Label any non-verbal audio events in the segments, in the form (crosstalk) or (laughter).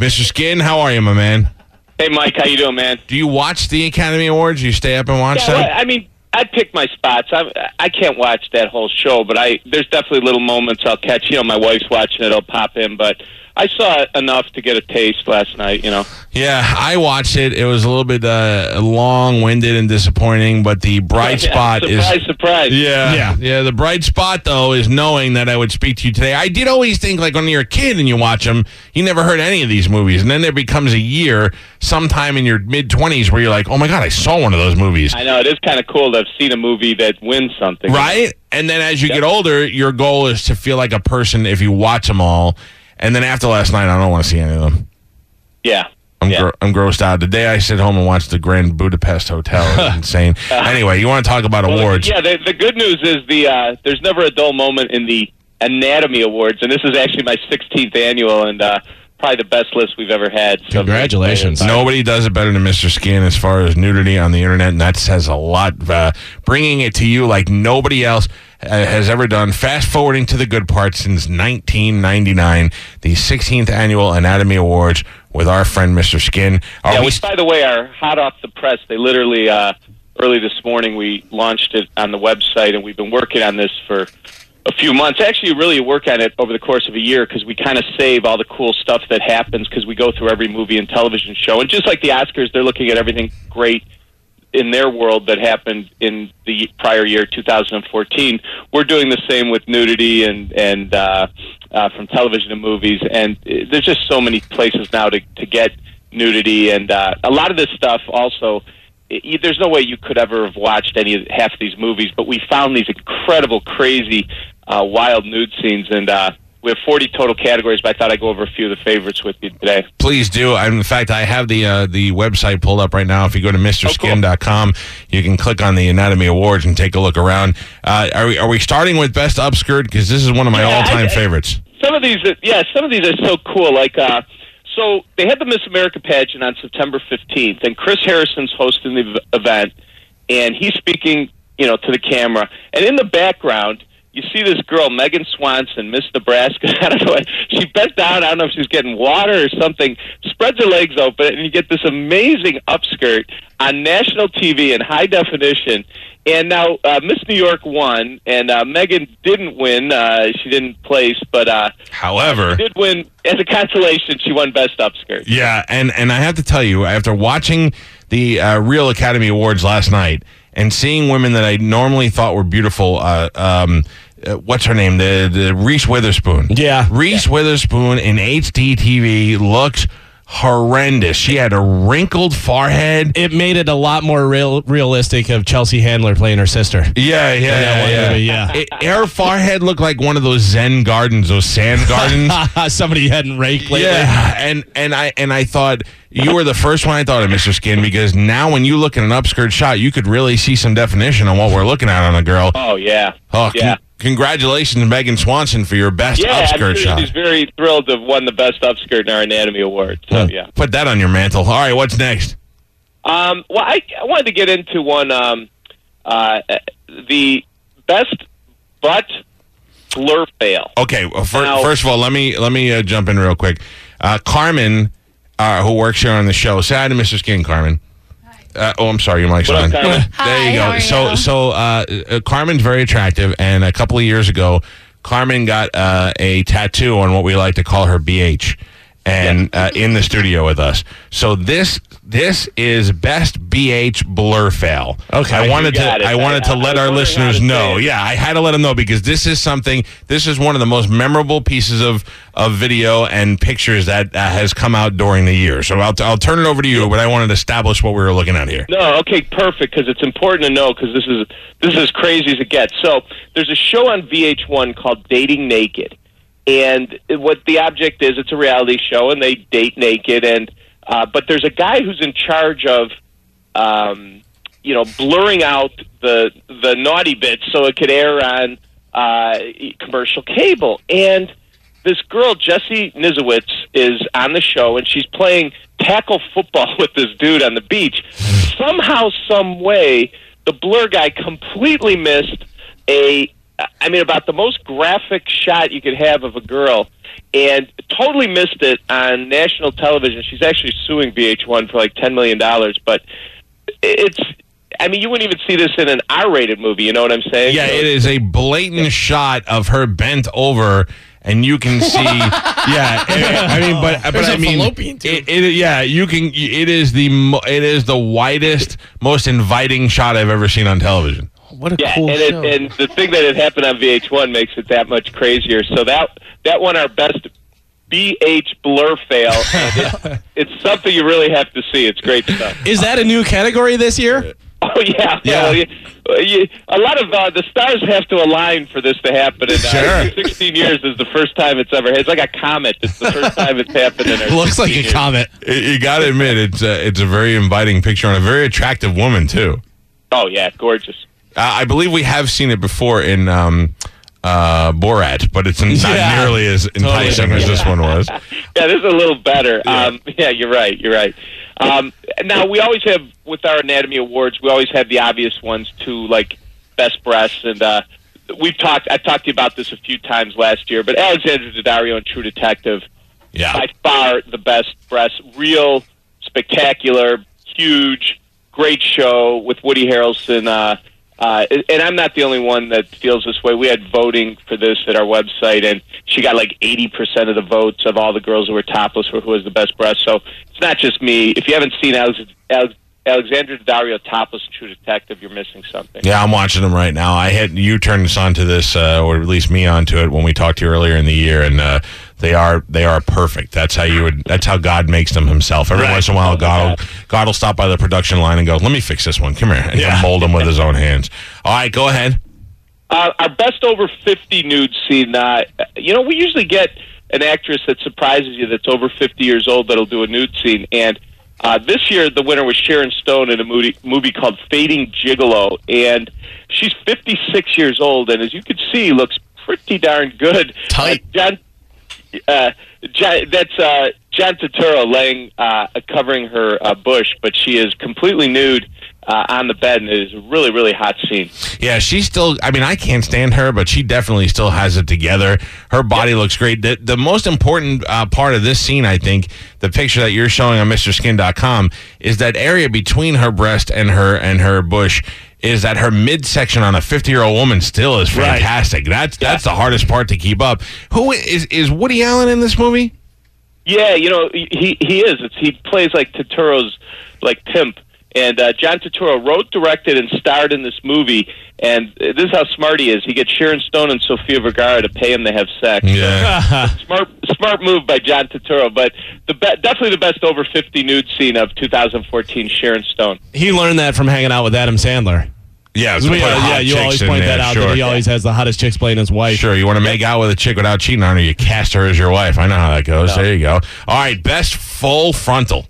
Mr. Skin, how are you, my man? Hey, Mike, how you doing, man? Do you watch the Academy Awards? You stay up and watch Yeah, them? well, I mean, I pick my spots. I I can't watch that whole show, but I there's definitely little moments I'll catch. You know, my wife's watching it, I'll pop in, but I saw enough to get a taste last night. You know, Yeah, I watched it. It was a little bit uh, long-winded and disappointing, but the bright (laughs) Yeah, spot surprise, is surprise. Yeah, Yeah. yeah. The bright spot though is knowing that I would speak to you today. I did always think like when you're a kid and you watch them, you never heard any of these movies, and then there becomes a year, sometime in your mid twenties, where you're like, oh my god, I saw one of those movies, I know it is kind of cool to have seen a movie that wins something. right? And then as you get older, your goal is to feel like a person if you watch them all. And then after last night, I don't want to see any of them. Yeah. I'm, Yeah. gro- I'm grossed out. The day I sit home and watch the Grand Budapest Hotel is (laughs) insane. Anyway, you want to talk about Well, awards? Yeah, the, the good news is the uh, there's never a dull moment in the Anatomy Awards, and this is actually my 16th annual, and uh, probably the best list we've ever had. So Congratulations. Nobody does it better than Mr. Skin as far as nudity on the internet, and that says a lot. Uh, bringing it to you like nobody else uh, has ever done. Fast forwarding to the good part since 1999, the 16th annual Anatomy Awards with our friend Mr. Skin. Are Yeah, we which, by the way, are hot off the press. They literally uh, early this morning we launched it on the website, and we've been working on this for a few months. Actually, really work on it over the course of a year because we kind of save all the cool stuff that happens because we go through every movie and television show, and just like the Oscars, they're looking at everything great in their world that happened in the prior year 2014 we're doing the same with nudity and and uh, uh, from television and movies. And uh, there's just so many places now to to get nudity and uh, a lot of this stuff also i there's no way you could ever have watched any half of these movies but we found these incredible crazy uh, wild nude scenes and uh, we have 40 total categories but I thought I'd go over a few of the favorites with you today Please do. I- In fact, I have the uh, the website pulled up right now. If you go to MrSkin.com, you can click on the Anatomy Awards and take a look around. Uh, are, we, are we starting with Best Upskirt? Because this is one of my Yeah, all time favorites. some of these, uh, yeah, some of these are so cool. Like, uh, so they had the Miss America pageant on September fifteenth, and Chris Harrison's hosting the v- event, and he's speaking, you know, to the camera, and in the background. You see this girl, Megan Swanson, Miss Nebraska. (laughs) I don't know. She bent down. I don't know if she's getting water or something. Spreads her legs open, and you get this amazing upskirt on national TV in high definition. And now uh, Miss New York won, and uh, Megan didn't win. Uh, she didn't place, but uh, However, did win as a consolation. She won best upskirt. yeah, and, and I have to tell you, after watching the uh, Real Academy Awards last night and seeing women that I normally thought were beautiful, uh, um, uh, what's her name? The, the Reese Witherspoon. Yeah. Reese Witherspoon in HD TV looks horrendous. She had a wrinkled forehead. It made it a lot more real, realistic of Chelsea Handler playing her sister. Yeah, yeah, yeah, yeah. movie, yeah. It- her forehead looked like one of those Zen gardens, those sand (laughs) gardens. Somebody hadn't raked lately. yeah, and and I and I thought you were the first one I thought of, Mr. Skin, because now when you look at an upskirt shot, you could really see some definition on what we're looking at on a girl. Oh yeah, Oh, con- yeah, congratulations, Megan Swanson, for your best yeah. I'm upskirt sure shot. she's very thrilled to have won the best upskirt in our Anatomy Award. So yeah. Put that on your mantle. All right, what's next? Um, well, I, I wanted to get into one. Um, uh, the best butt blur fail. Okay, well, fir- Now- first of all, let me let me uh, jump in real quick. Uh, Carmen, uh, who works here on the show, say hi to Mr. Skin, Carmen. Uh, oh, I'm sorry, your mic's What up, on. Carmen? (laughs) There you Hi, go. how are so, you? so uh, uh, Carmen's very attractive, and a couple of years ago, Carmen got uh, a tattoo on what we like to call her BH, and uh, in the studio with us. So this this is best BH blur fail. Okay, I wanted to it. I wanted to I- let our listeners know. Yeah, I had to let them know because this is something. This is one of the most memorable pieces of of video and pictures that uh, has come out during the year. So I'll I'll turn it over to you, but I wanted to establish what we were looking at here. No, okay, perfect. Because it's important to know because this is this is as crazy as it gets. So there's a show on VH1 called Dating Naked, and what the object is, it's a reality show, and they date naked. And uh, but there's a guy who's in charge of, um, you know, blurring out the the naughty bits so it could air on uh, commercial cable. And this girl, Jessie Nizewitz, is on the show, and she's playing tackle football (laughs) with this dude on the beach. Somehow, some way, the blur guy completely missed a I mean, about the most graphic shot you could have of a girl, and totally missed it on national television. She's actually suing VH1 for like ten million dollars, but it's. I mean, you wouldn't even see this in an R-rated movie. You know what I'm saying? Yeah, So- it is a blatant shot of her bent over, and you can see. (laughs) yeah, eh, I mean, but but There's I a mean, it, it, yeah, you can. It is the mo- it is the widest, most inviting shot I've ever seen on television. What a Yeah, cool and, show. it, and the thing that had happened on VH1 makes it that much crazier. So that that won our best BH blur fail. And (laughs) it, it's something you really have to see. It's great stuff. Is that a new category this year? (laughs) Oh yeah, Yeah. Well, you, you, a lot of uh, the stars have to align for this to happen. And uh, Sure. (laughs) 16 years is the first time it's ever. It's like a comet. It's the first time it's happened in our Looks like 16 a years. comet. You- You got to admit, it's a, it's a very inviting picture and a very attractive woman too. Oh yeah, gorgeous. Uh, I believe we have seen it before in um, uh, Borat, but it's not Yeah. nearly as enticing as this one was. (laughs) Yeah, this is a little better. Um, yeah, you're right. You're right. Um, now we always have with our anatomy awards, we always have the obvious ones too, like best breasts, and uh, we've talked. I talked to you about this a few times last year, but Alexandra Daddario and True Detective, Yeah. by far the best breasts. Real, spectacular, huge, great show with Woody Harrelson. Uh, uh, and I'm not the only one that feels this way. We had voting for this at our website, and she got like 80% of the votes of all the girls who were topless for who has the best breast. So it's not just me. If you haven't seen Alex, Alex, Alexandra Daddario topless True Detective, you're missing something. Yeah, I'm watching them right now. I had you turned us on to this, uh, or at least me onto it when we talked to you earlier in the year, and uh, they are they are perfect. That's how you would. That's how God makes them Himself. Every Right. once in a while, God will, God will stop by the production line and go, "Let me fix this one. Come here," and Yeah. mold them with His own hands. All right, go ahead. Uh, our best over 50 nude scene. Uh, you know, we usually get an actress that surprises you that's over 50 years old that'll do a nude scene. And uh, this year, the winner was Sharon Stone in a movie, movie called Fading Gigolo. And she's 56 years old, and as you can see, looks pretty darn good. Tight. Uh, John, uh, that's uh, John Turturro laying, uh, covering her uh, bush, but she is completely nude uh, on the bed, and it is a really, really hot scene. Yeah, she's still. I mean, I can't stand her, but she definitely still has it together. Her body looks great. The, the most important uh, part of this scene, I think, the picture that you're showing on MrSkin.com, is that area between her breast and her and her bush. Is that her midsection on a 50 year old woman still is Right. fantastic? That's that's the hardest part to keep up. Who is is Woody Allen in this movie? Yeah, you know he he is. It's, he plays like Turturro's like pimp, and uh, John Turturro wrote, directed, and starred in this movie. And uh, this is how smart he is. He gets Sharon Stone and Sofia Vergara to pay him to have sex. Yeah. (laughs) Smart, smart move by John Turturro, but the be- definitely the best over fifty nude scene of 2014. Sharon Stone. He learned that from hanging out with Adam Sandler. Yeah, We- uh, yeah, you always point that out that he always has the hottest chicks playing his wife. Sure, you want to make out with a chick without cheating on her, you cast her as your wife. I know how that goes. There you go. All right, best full frontal.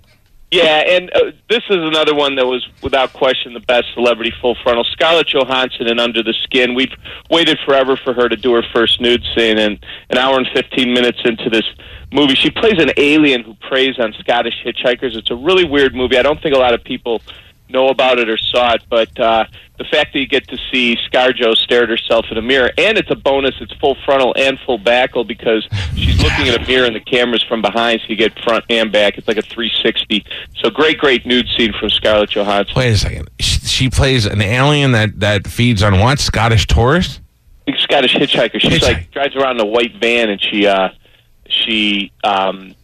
Yeah, and uh, this is another one that was without question the best celebrity full frontal. Scarlett Johansson in Under the Skin. We've waited forever for her to do her first nude scene, and an hour and fifteen minutes into this movie, she plays an alien who preys on Scottish hitchhikers. It's a really weird movie. I don't think a lot of people know about it or saw it, but uh, the fact that you get to see ScarJo stare at herself in a mirror, and it's a bonus. It's full frontal and full backle because she's looking at a mirror and the camera's from behind, so you get front and back. It's like a 360. So great, great nude scene from Scarlett Johansson. Wait a second. She, she plays an alien that, that feeds on what? Scottish tourists? Scottish hitchhiker. She's Hitchhiker. like drives around in a white van, and she uh, she um,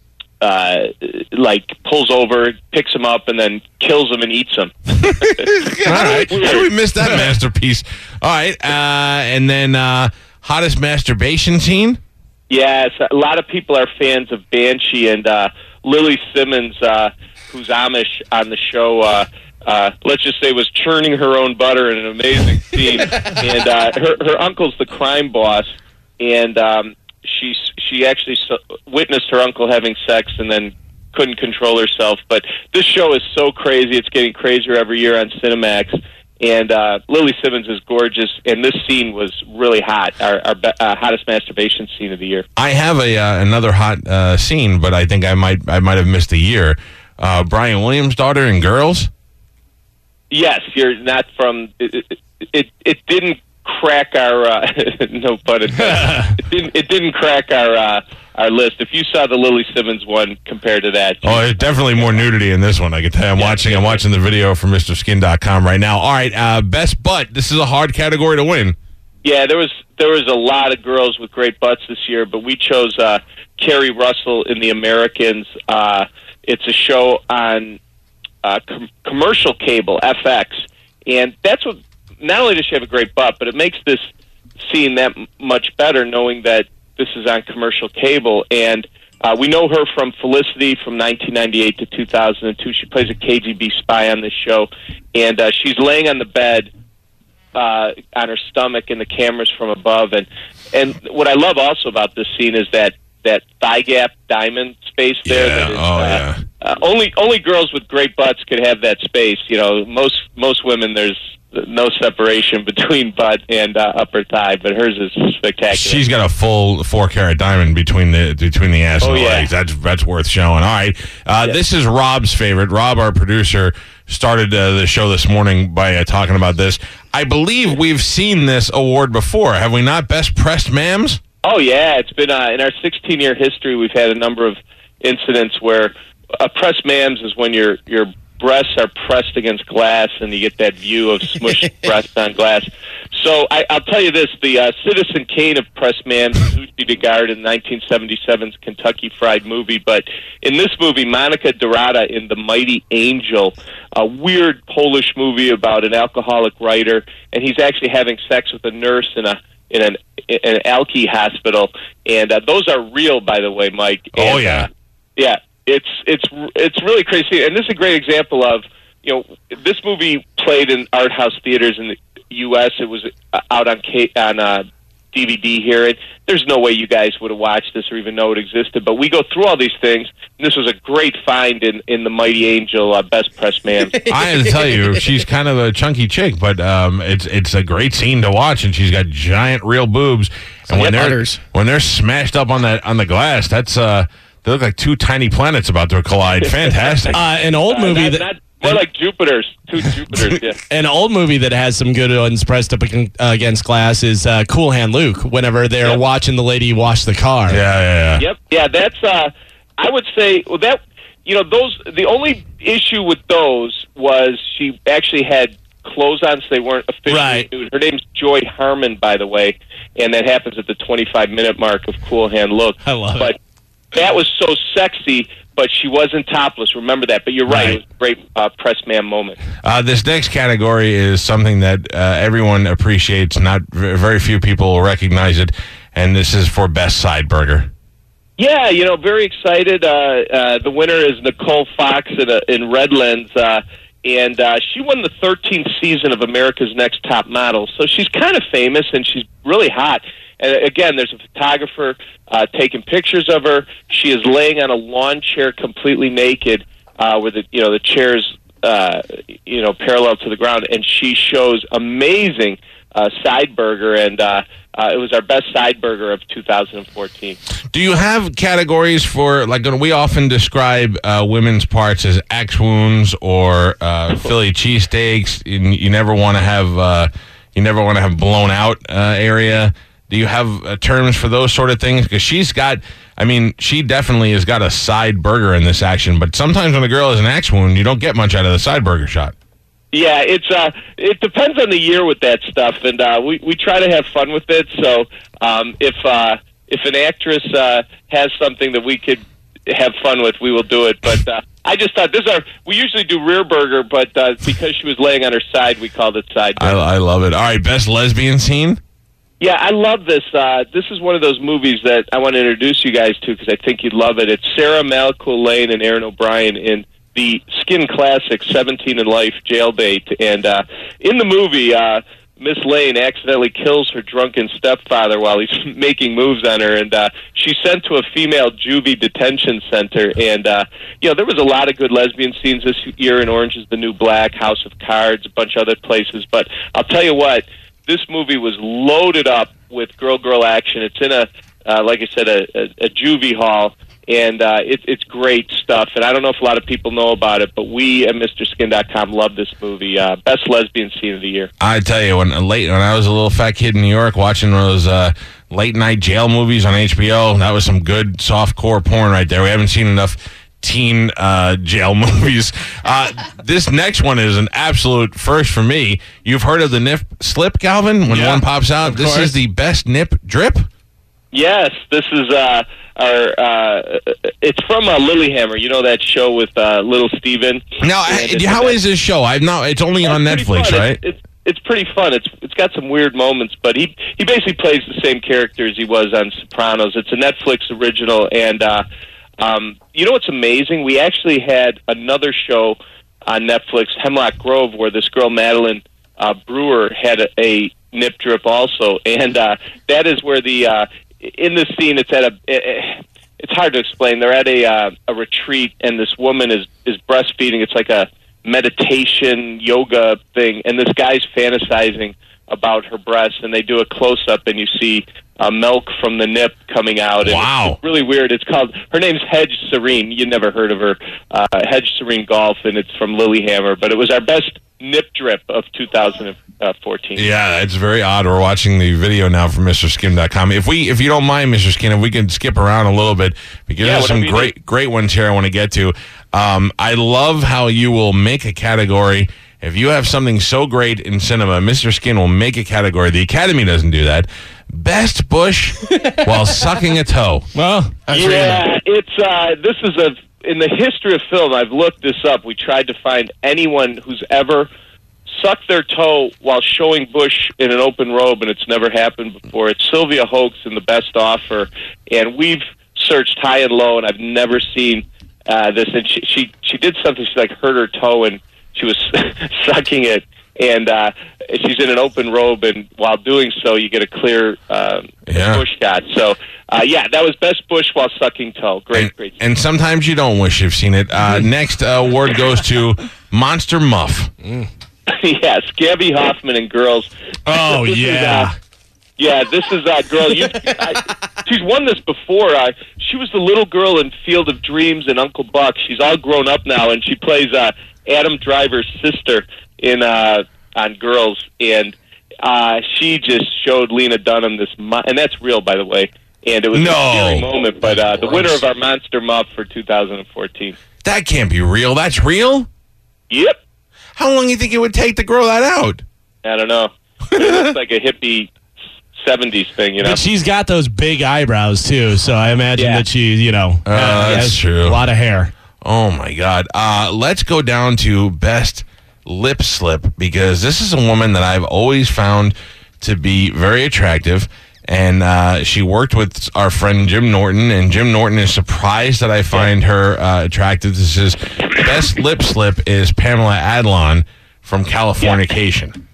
uh, like pulls over, picks him up, and then kills him and eats him. (laughs) How, do we, how do we miss that masterpiece? All right. Uh, and then uh, hottest masturbation scene? Yes, a lot of people are fans of Banshee and uh, Lili Simmons, uh, who's Amish on the show. Uh, uh, let's just say was churning her own butter in an amazing scene, (laughs) and uh, her her uncle's the crime boss, and um, she she actually witnessed her uncle having sex and then couldn't control herself. But this show is so crazy; it's getting crazier every year on Cinemax. And uh, Lili Simmons is gorgeous, and this scene was really hot. Our, our be- uh, hottest masturbation scene of the year. I have a uh, another hot uh, scene, but I think I might I might have missed a year. Uh, Brian Williams' daughter and Girls. Yes, you're not from. It, it, it, it didn't crack our uh, (laughs) no pun intended. (laughs) it didn't it didn't crack our uh, our list. If you saw the Lili Simmons one compared to that, Oh, definitely more nudity in this one. I can tell. you. I'm watching. I'm watching the video from MrSkin.com right now. All right, uh, best butt. This is a hard category to win. Yeah, there was there was a lot of girls with great butts this year, but we chose uh, Keri Russell in The Americans. Uh, it's a show on uh, com- commercial cable FX, and that's what. Not only does she have a great butt, but it makes this scene that m- much better, knowing that this is on commercial cable. And uh, we know her from Felicity from 1998 to 2002. She plays a KGB spy on this show, and uh, she's laying on the bed uh, on her stomach and the cameras from above. And and what I love also about this scene is that that thigh gap diamond space there. Yeah, is, oh, uh, yeah. Uh, only only girls with great butts could have that space. You know, most most women there's no separation between butt and uh, upper thigh, but hers is spectacular. She's got a full four carat diamond between the between the ass Oh, and the yeah. legs. That's that's worth showing. All right, uh, this is Rob's favorite. Rob, our producer, started uh, the show this morning by uh, talking about this. I believe we've seen this award before, have we not? Best pressed mams. Oh yeah, it's been uh, in our 16 year history. We've had a number of incidents where a press mams is when your your breasts are pressed against glass and you get that view of smushed (laughs) breasts on glass. So I, I'll tell you this: the uh, Citizen Kane of press mams, is Uschi Digard in 1977's Kentucky Fried Movie. But in this movie, Monica Dorada in The Mighty Angel, a weird Polish movie about an alcoholic writer, and he's actually having sex with a nurse in a in an in an alky hospital, and uh, those are real, by the way, Mike. Oh, yeah. uh, yeah. It's it's it's really crazy, and this is a great example of you know this movie played in art house theaters in the U.S. It was uh, out on K- on uh, DVD here. And there's no way you guys would have watched this or even know it existed. But we go through all these things. And this was a great find in in the Mighty Angel uh, Best Press Man. (laughs) I have to tell you, she's kind of a chunky chick, but um, it's it's a great scene to watch, and she's got giant real boobs. And when Yep. they're Udders. when they're smashed up on that on the glass, that's uh, they look like two tiny planets about to collide. (laughs) Fantastic. Uh, an old Uh, movie not, that not, more like Jupiter's, two Jupiters. Yeah. (laughs) an old movie that has some good ones pressed up against glass is uh, Cool Hand Luke. Whenever they're Yep. watching the lady wash the car. yeah, yeah, yeah. Yep. Yeah, that's uh I would say well that you know, those the only issue with those was she actually had clothes on so they weren't officially Right. nude. Her name's Joy Harmon, by the way, and that happens at the twenty five minute mark of Cool Hand Luke. I love it. That was so sexy, but she wasn't topless. Remember that. But you're right, Right. it was a great uh, press man moment. Uh, this next category is something that uh, everyone appreciates. Not v- very few people will recognize it, and this is for best side burger. Yeah, you know, very excited. Uh, uh, the winner is Nicole Fox in, uh, in Redlands, uh, and uh, she won the 13th season of America's Next Top Model. So she's kind of famous, and she's really hot. And again, there's a photographer uh, taking pictures of her. She is laying on a lawn chair, completely naked, uh, with the you know the chairs uh, you know parallel to the ground, and she shows amazing uh, side burger, and uh, uh, it was our best side burger of 2014. Do you have categories for like we often describe uh, women's parts as axe wounds or uh, Philly cheesesteaks? You, you never want to have uh, you never want to have blown out area. Do you have uh, terms for those sort of things? Because she's got, I mean, she definitely has got a side burger in this action. But sometimes when a girl has an axe wound, you don't get much out of the side burger shot. Yeah, it's uh, it depends on the year with that stuff, and uh, we we try to have fun with it. So um, if uh, if an actress uh, has something that we could have fun with, we will do it. But uh, I just thought this is our we usually do rear burger, but uh, because she was laying on her side, we called it side I. I love it. All right, best lesbian scene. Yeah, I love this. Uh, this is one of those movies that I want to introduce you guys to because I think you'd love it. It's Sara Malakul Lane and Aaron O'Brien in the Skin Classic 17 in Life Jail Jailbait. And uh, in the movie, uh, Miss Lane accidentally kills her drunken stepfather while he's (laughs) making moves on her, and uh, she's sent to a female juvie detention center. And uh, you know, there was a lot of good lesbian scenes this year in Orange Is the New Black, House of Cards, a bunch of other places. But I'll tell you what, this movie was loaded up with girl girl action. It's in a, uh, like I said, a, a, a juvie hall. and uh, it, it's great stuff. And I don't know if a lot of people know about it, but we at MrSkin.com love this movie. Uh, best lesbian scene of the year. I tell you, when late when I was a little fat kid in New York watching those uh, late night jail movies on HBO, that was some good soft core porn right there. We haven't seen enough teen uh, jail (laughs) movies. Uh, this next one is an absolute first for me. You've heard of the nip slip, Calvin? When Yeah, one pops out, this course. is the best nip drip. Yes, this is uh, our. Uh, it's from uh, Lilyhammer. You know that show with uh, Little Steven? Now, I- how about- this show? I've not. It's only on It's Netflix, fun. right? It's, it's it's pretty fun. It's it's got some weird moments, but he he basically plays the same character as he was on Sopranos. It's a Netflix original, and uh, um, you know what's amazing? We actually had another show on Netflix, Hemlock Grove, where this girl Madeline uh, Brewer had a, a nip drip also, and uh, that is where the uh, in this scene it's at a. It, It's hard to explain. They're at a uh, a retreat, and this woman is is breastfeeding. It's like a meditation yoga thing, and this guy's fantasizing about her breasts, and they do a close up, and you see uh, milk from the nip coming out. And Wow. it's really weird. It's called her name's Hedge Serene. You never heard of her, uh, Hedge Serene Golf, and it's from Lilyhammer. But it was our best nip drip of 2014. Yeah, it's very odd. We're watching the video now from MrSkin.com. If we, if you don't mind, Mr. Skin, if we can skip around a little bit because Yeah, there's some great, great ones here I want to get to. Um, I love how you will make a category. If you have something so great in cinema, Mr. Skin will make a category. The Academy doesn't do that. Best bush (laughs) while sucking a toe. Well, Yeah, it's uh, this is a in the history of film. I've looked this up. We tried to find anyone who's ever sucked their toe while showing Bush in an open robe, and it's never happened before. It's Sylvia Hoeks in the Best Offer, and we've searched high and low, and I've never seen uh, this. And she, she she did something. She like hurt her toe, and she was (laughs) sucking it. And uh, she's in an open robe, and while doing so, you get a clear um, Yeah. bush shot. So, uh, yeah, that was best bush while sucking toe. Great, And, great. and sometimes you don't wish you've seen it. Uh, next uh, award goes to (laughs) Monster Muff. (laughs) yes, Gaby Hoffmann and girls. Oh, is, yeah. uh, yeah, this is uh, girl. You, I, she's won this before. Uh, she was the little girl in Field of Dreams and Uncle Buck. She's all grown up now, and she plays uh, Adam Driver's sister in uh, on Girls, and uh, she just showed Lena Dunham this, mo- and that's real, by the way. And it was No. a scary moment, but uh, the winner of our Monster Muff for 2014. That can't be real. That's real? Yep. How long do you think it would take to grow that out? I don't know. It looks like a hippie '70s thing, you know. But she's got those big eyebrows too, so I imagine Yeah. that she, you know, Uh, that's true. A lot of hair. Oh my God. Uh, let's go down to best lip slip because this is a woman that I've always found to be very attractive. And uh, she worked with our friend Jim Norton, and Jim Norton is surprised that I find her uh, attractive. This is best lip slip is Pamela Adlon from Californication.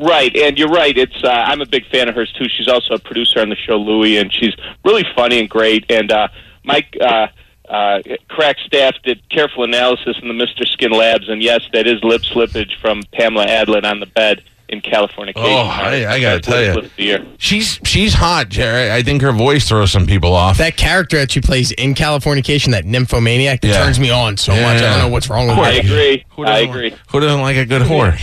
Right, and you're right. It's uh, I'm a big fan of hers too. She's also a producer on the show Louie, and she's really funny and great. And uh, Mike uh, uh, Crack staff did careful analysis in the Mister Skin Labs, and yes, that is lip slippage from Pamela Adlon on the bed in California. Oh, I- I gotta tell you. She's she's hot, Jerry. I think her voice throws some people off. That character that she plays in Californication, that nymphomaniac, that Yeah. turns me on so Yeah. much. I don't know what's wrong with I agree. Who I agree. Like, who doesn't like a good whore?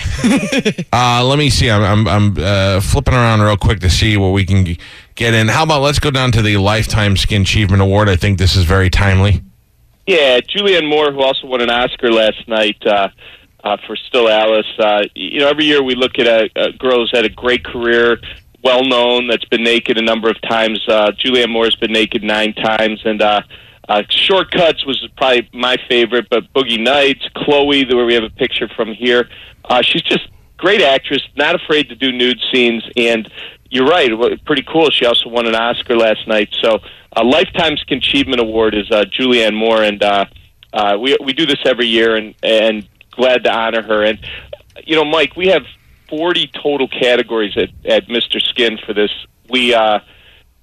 (laughs) uh, let me see. I'm I'm, I'm uh, flipping around real quick to see what we can g- get in. How about let's go down to the Lifetime Skin Achievement Award? I think this is very timely. Yeah, Julianne Moore, who also won an Oscar last night uh, uh, for Still Alice. Uh, you know, every year we look at a, a girl who's had a great career, well known, that's been naked a number of times. Uh, Julianne Moore's been naked nine times, and uh, uh, Shortcuts was probably my favorite. But Boogie Nights, Chloe, where we have a picture from here, uh, she's just great actress, not afraid to do nude scenes, and you're right, pretty cool. She also won an Oscar last night. So, a Lifetime Achievement Award is uh, Julianne Moore, and uh, uh, we we do this every year, and and glad to honor her. And you know, Mike, we have 40 total categories at at Mr. Skin for this. We uh,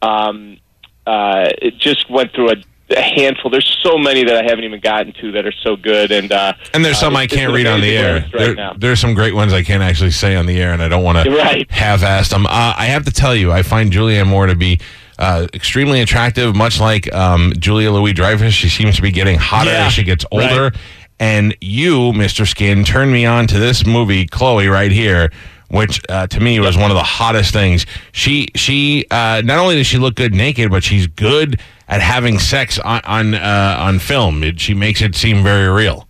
um, uh, it just went through a, a handful. There's so many that I haven't even gotten to that are so good, and uh, And there's some uh, I can't read on the air. right There- now. there's some great ones I can't actually say on the air, and I don't want to Right. half-ass them. Uh, I have to tell you, I find Julianne Moore to be uh, extremely attractive, much like um, Julia Louis Dreyfus. She seems to be getting hotter Yeah, as she gets older. right. And you, Mr. Skin, turned me on to this movie, Chloe, right here, which uh, to me was one of the hottest things. She she uh, not only does she look good naked, but she's good at having sex on on, uh, on film. It, she makes it seem very real.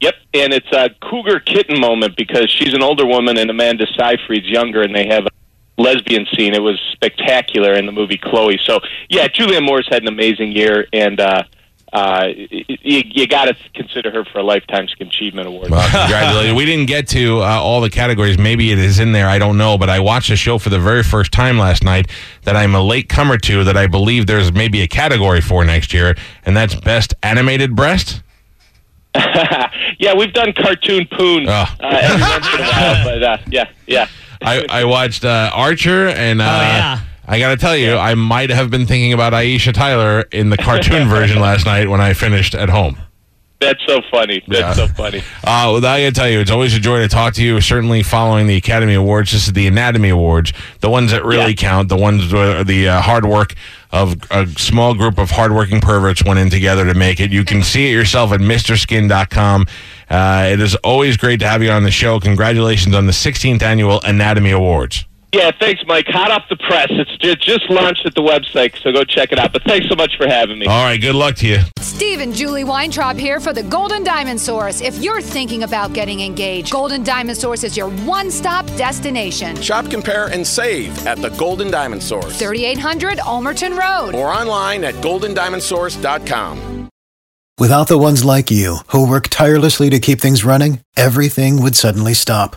Yep, and it's a cougar kitten moment because she's an older woman and Amanda Seyfried's younger, and they have a lesbian scene. It was spectacular in the movie Chloe. So yeah, Julianne Moore's had an amazing year, and uh, you, you got to consider her for a lifetime achievement award. Well, congratulations. (laughs) we didn't get to uh, all the categories. Maybe it is in there. I don't know. But I watched a show for the very first time last night that I'm a late comer to that I believe there's maybe a category for next year, and that's Best Animated Breast. (laughs) yeah, we've done cartoon poon Oh. uh, every once in a while, but uh, yeah, yeah. I, I watched uh, Archer, and uh, yeah. I got to tell you, I might have been thinking about Aisha Tyler in the cartoon (laughs) version last night when I finished at home. That's so funny. That's Yeah. so funny. Uh, well, I got to tell you, it's always a joy to talk to you. Certainly following the Academy Awards, this is the Anatomy Awards, the ones that really Yeah. count, the ones where the uh, hard work of a small group of hardworking perverts went in together to make it. You can see it yourself at MrSkin.com. Uh, it is always great to have you on the show. Congratulations on the 16th annual Anatomy Awards. Yeah, thanks, Mike. Hot off the press. It's just launched at the website, so go check it out. But thanks so much for having me. All right, good luck to you. Steve and Julie Weintraub here for the Golden Diamond Source. If you're thinking about getting engaged, Golden Diamond Source is your one stop destination. Shop, compare, and save at the Golden Diamond Source 3800 Almerton Road. or online at goldendiamondsource.com. Without the ones like you, who work tirelessly to keep things running, everything would suddenly stop.